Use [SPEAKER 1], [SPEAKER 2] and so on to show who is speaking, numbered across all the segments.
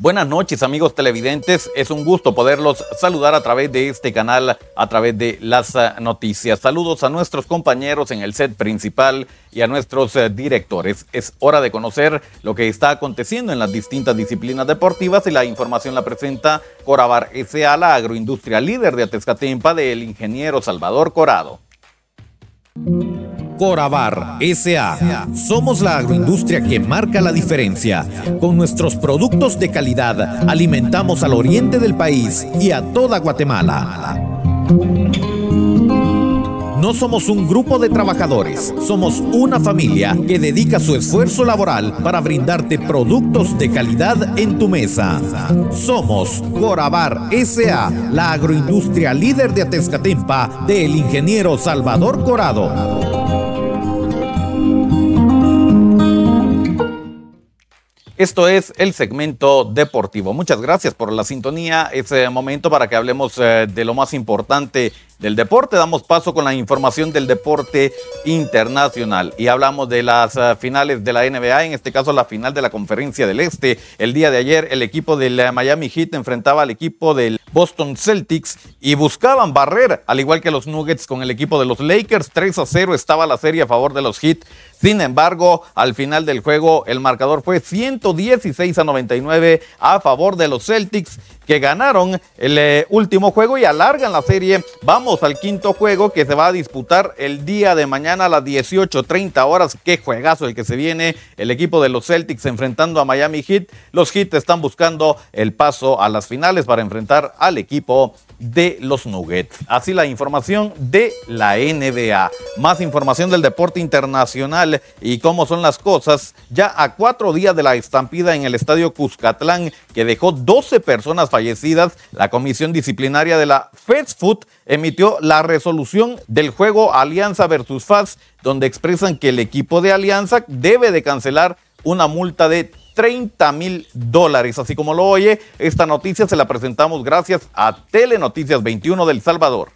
[SPEAKER 1] Buenas noches amigos televidentes, es un gusto poderlos saludar a través de este canal, a través de las noticias. Saludos a nuestros compañeros en el set principal y a nuestros eh, directores. Es hora de conocer lo que está aconteciendo en las distintas disciplinas deportivas y la información la presenta Corabar S.A., la agroindustria líder de Atezcatempa del ingeniero Salvador Corado.
[SPEAKER 2] Corabar SA. Somos la agroindustria que marca la diferencia. Con nuestros productos de calidad alimentamos al oriente del país y a toda Guatemala. No somos un grupo de trabajadores, somos una familia que dedica su esfuerzo laboral para brindarte productos de calidad en tu mesa. Somos Corabar SA, la agroindustria líder de Atezcatempa del ingeniero Salvador Corado.
[SPEAKER 1] Esto es el segmento deportivo. Muchas gracias por la sintonía. Es momento para que hablemos eh, de lo más importante del deporte. Damos paso con la información del deporte internacional y hablamos de las eh, finales de la NBA, en este caso la final de la Conferencia del Este. El día de ayer el equipo del eh, Miami Heat enfrentaba al equipo del Boston Celtics y buscaban barrer, al igual que los Nuggets con el equipo de los Lakers. 3 a 0 estaba la serie a favor de los Heat. Sin embargo, al final del juego el marcador fue 116 a 99 a favor de los Celtics que ganaron el eh, último juego y alargan la serie. Vamos al quinto juego que se va a disputar el día de mañana a las 18.30 horas. Qué juegazo el que se viene. El equipo de los Celtics enfrentando a Miami Heat. Los Heat están buscando el paso a las finales para enfrentar al equipo de los Nuggets. Así la información de la NBA. Más información del deporte internacional y cómo son las cosas. Ya a cuatro días de la estampida en el estadio Cuscatlán que dejó 12 personas la Comisión Disciplinaria de la Food emitió la resolución del juego Alianza versus FAS, donde expresan que el equipo de Alianza debe de cancelar una multa de 30 mil dólares. Así como lo oye, esta noticia se la presentamos gracias a Telenoticias 21 del Salvador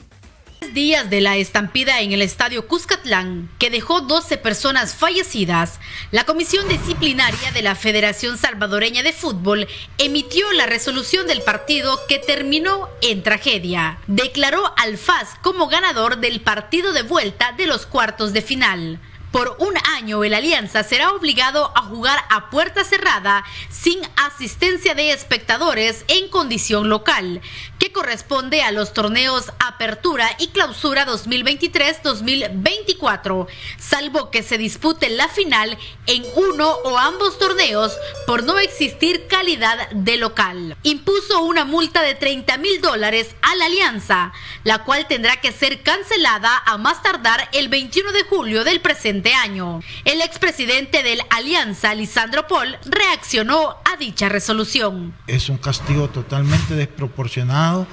[SPEAKER 3] días de la estampida en el estadio Cuscatlán, que dejó 12 personas fallecidas, la Comisión Disciplinaria de la Federación Salvadoreña de Fútbol emitió la resolución del partido que terminó en tragedia. Declaró al FAS como ganador del partido de vuelta de los cuartos de final. Por un año el Alianza será obligado a jugar a puerta cerrada sin asistencia de espectadores en condición local, que corresponde a los torneos Apertura y Clausura 2023-2024, salvo que se dispute la final en uno o ambos torneos por no existir calidad de local. Impuso una multa de 30 mil dólares a la Alianza, la cual tendrá que ser cancelada a más tardar el 21 de julio del presente año. El expresidente del Alianza, Lisandro Paul, reaccionó a dicha resolución.
[SPEAKER 4] Es un castigo totalmente desproporcionado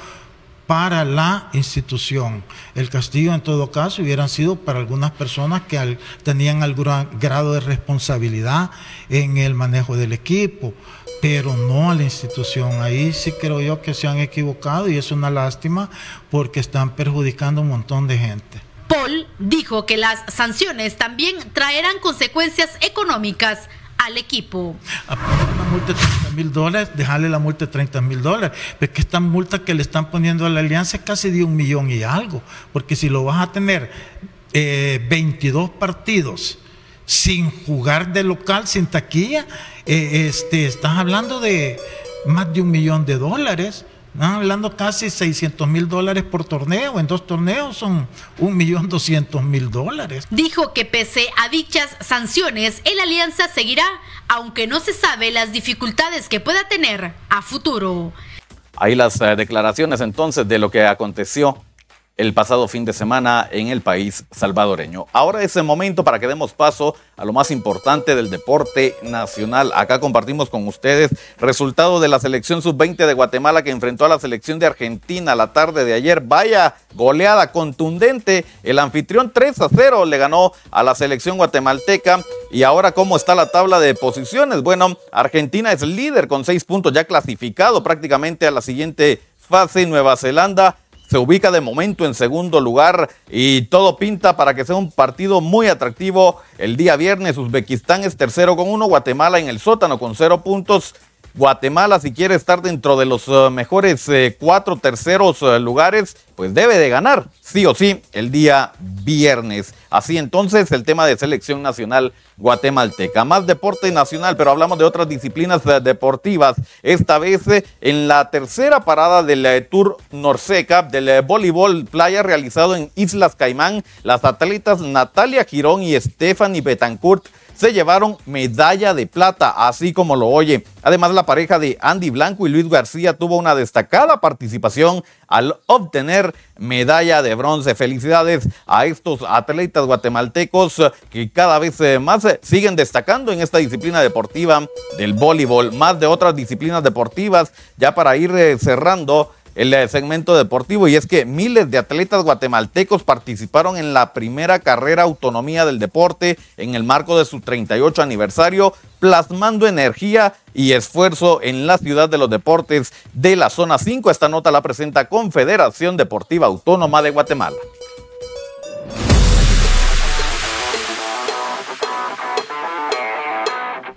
[SPEAKER 4] para la institución. El castigo en todo caso hubiera sido para algunas personas que tenían algún grado de responsabilidad en el manejo del equipo, pero no a la institución. Ahí sí creo yo que se han equivocado y es una lástima porque están perjudicando a un montón de gente.
[SPEAKER 3] Dijo que las sanciones también traerán consecuencias económicas al equipo.
[SPEAKER 4] Una multa de 30 mil dólares, dejarle la multa de 30 mil dólares. Pero esta multa que le están poniendo a la alianza es casi de un millón y algo. Porque si lo vas a tener 22 eh, partidos sin jugar de local, sin taquilla, eh, este, estás hablando de más de un millón de dólares hablando casi 600 mil dólares por torneo. En dos torneos son un millón doscientos mil dólares.
[SPEAKER 3] Dijo que pese a dichas sanciones, el alianza seguirá, aunque no se sabe las dificultades que pueda tener a futuro.
[SPEAKER 1] Ahí las eh, declaraciones entonces de lo que aconteció el pasado fin de semana en el país salvadoreño. Ahora es el momento para que demos paso a lo más importante del deporte nacional. Acá compartimos con ustedes resultado de la selección sub-20 de Guatemala que enfrentó a la selección de Argentina la tarde de ayer. Vaya goleada contundente. El anfitrión 3 a 0 le ganó a la selección guatemalteca. Y ahora, ¿cómo está la tabla de posiciones? Bueno, Argentina es líder con seis puntos ya clasificado prácticamente a la siguiente fase. Nueva Zelanda se ubica de momento en segundo lugar y todo pinta para que sea un partido muy atractivo el día viernes. Uzbekistán es tercero con uno, Guatemala en el sótano con cero puntos Guatemala, si quiere estar dentro de los eh, mejores eh, cuatro terceros eh, lugares, pues debe de ganar, sí o sí, el día viernes. Así entonces, el tema de selección nacional guatemalteca. Más deporte nacional, pero hablamos de otras disciplinas deportivas. Esta vez en la tercera parada del Tour Norseca del voleibol playa realizado en Islas Caimán, las atletas Natalia Girón y Stephanie Betancourt se llevaron medalla de plata, así como lo oye. Además, la pareja de Andy Blanco y Luis García tuvo una destacada participación al obtener medalla de bronce. Felicidades a estos atletas guatemaltecos que cada vez eh, más eh, siguen destacando en esta disciplina deportiva del voleibol, más de otras disciplinas deportivas. Ya para ir eh, cerrando, el segmento deportivo y es que miles de atletas guatemaltecos participaron en la primera carrera autonomía del deporte en el marco de su 38 aniversario, plasmando energía y esfuerzo en la ciudad de los deportes de la zona 5. Esta nota la presenta Confederación Deportiva Autónoma de Guatemala.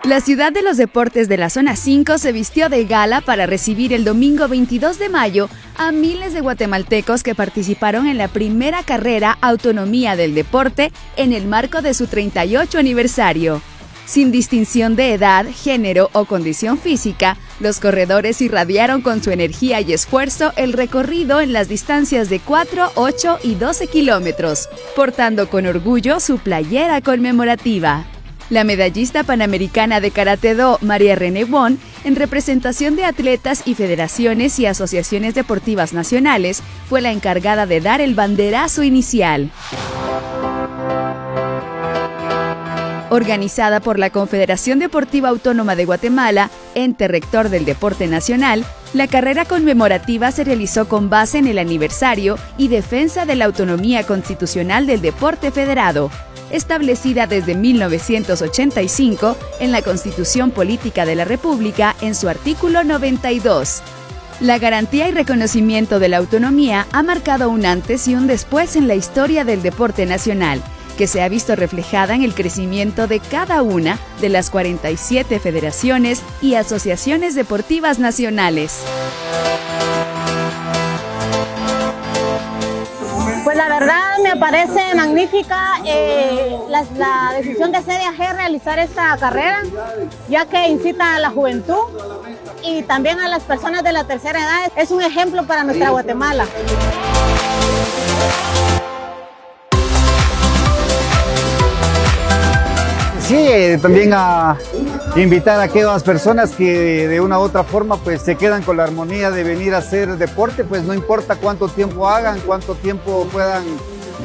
[SPEAKER 5] La ciudad de los deportes de la zona 5 se vistió de gala para recibir el domingo 22 de mayo a miles de guatemaltecos que participaron en la primera carrera Autonomía del Deporte en el marco de su 38 aniversario. Sin distinción de edad, género o condición física, los corredores irradiaron con su energía y esfuerzo el recorrido en las distancias de 4, 8 y 12 kilómetros, portando con orgullo su playera conmemorativa. La medallista panamericana de Karate Do, María René Won, en representación de atletas y federaciones y asociaciones deportivas nacionales, fue la encargada de dar el banderazo inicial. Organizada por la Confederación Deportiva Autónoma de Guatemala, ente rector del deporte nacional, la carrera conmemorativa se realizó con base en el aniversario y defensa de la autonomía constitucional del deporte federado, establecida desde 1985 en la Constitución Política de la República en su artículo 92. La garantía y reconocimiento de la autonomía ha marcado un antes y un después en la historia del deporte nacional, que se ha visto reflejada en el crecimiento de cada una de las 47 federaciones y asociaciones deportivas nacionales.
[SPEAKER 6] Parece magnífica eh, la, decisión de CDAG realizar esta carrera, ya que incita a la juventud y también a las personas de la tercera edad. Es un ejemplo para nuestra Guatemala.
[SPEAKER 7] Sí, eh, también a invitar a aquellas personas que de una u otra forma pues se quedan con la armonía de venir a hacer deporte, pues no importa cuánto tiempo hagan, cuánto tiempo puedan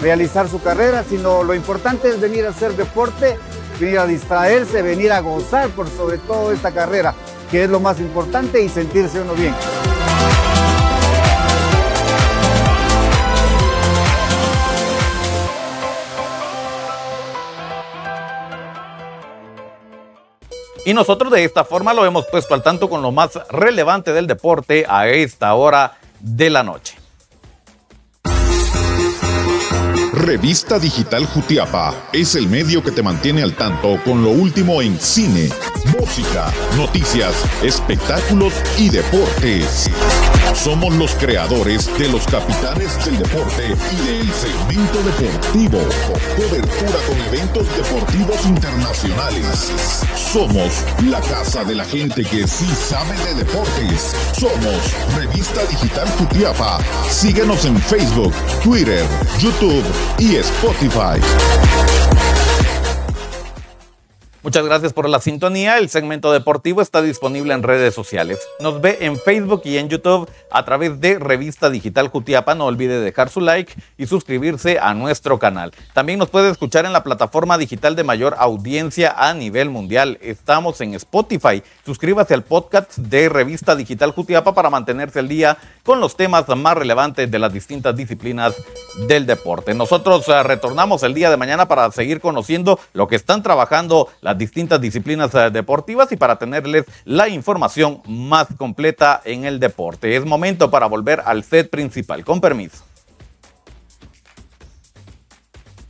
[SPEAKER 7] realizar su carrera, sino lo importante es venir a hacer deporte, venir a distraerse, venir a gozar por sobre todo esta carrera, que es lo más importante y sentirse uno bien.
[SPEAKER 1] Y nosotros de esta forma lo hemos puesto al tanto con lo más relevante del deporte a esta hora de la noche.
[SPEAKER 8] Revista Digital Jutiapa es el medio que te mantiene al tanto con lo último en cine, música, noticias, espectáculos y deportes. Somos los creadores de los capitanes del deporte y del segmento deportivo. Cobertura con eventos deportivos internacionales. Somos la casa de la gente que sí sabe de deportes. Somos Revista Digital Jutiapa. Síguenos en Facebook, Twitter, YouTube y Spotify.
[SPEAKER 1] Muchas gracias por la sintonía. El segmento deportivo está disponible en redes sociales. Nos ve en Facebook y en YouTube a través de Revista Digital Jutiapa. No olvide dejar su like y suscribirse a nuestro canal. También nos puede escuchar en la plataforma digital de mayor audiencia a nivel mundial. Estamos en Spotify. Suscríbase al podcast de Revista Digital Jutiapa para mantenerse al día con los temas más relevantes de las distintas disciplinas del deporte. Nosotros eh, retornamos el día de mañana para seguir conociendo lo que están trabajando las distintas disciplinas eh, deportivas y para tenerles la información más completa en el deporte. Es momento para volver al set principal. Con permiso.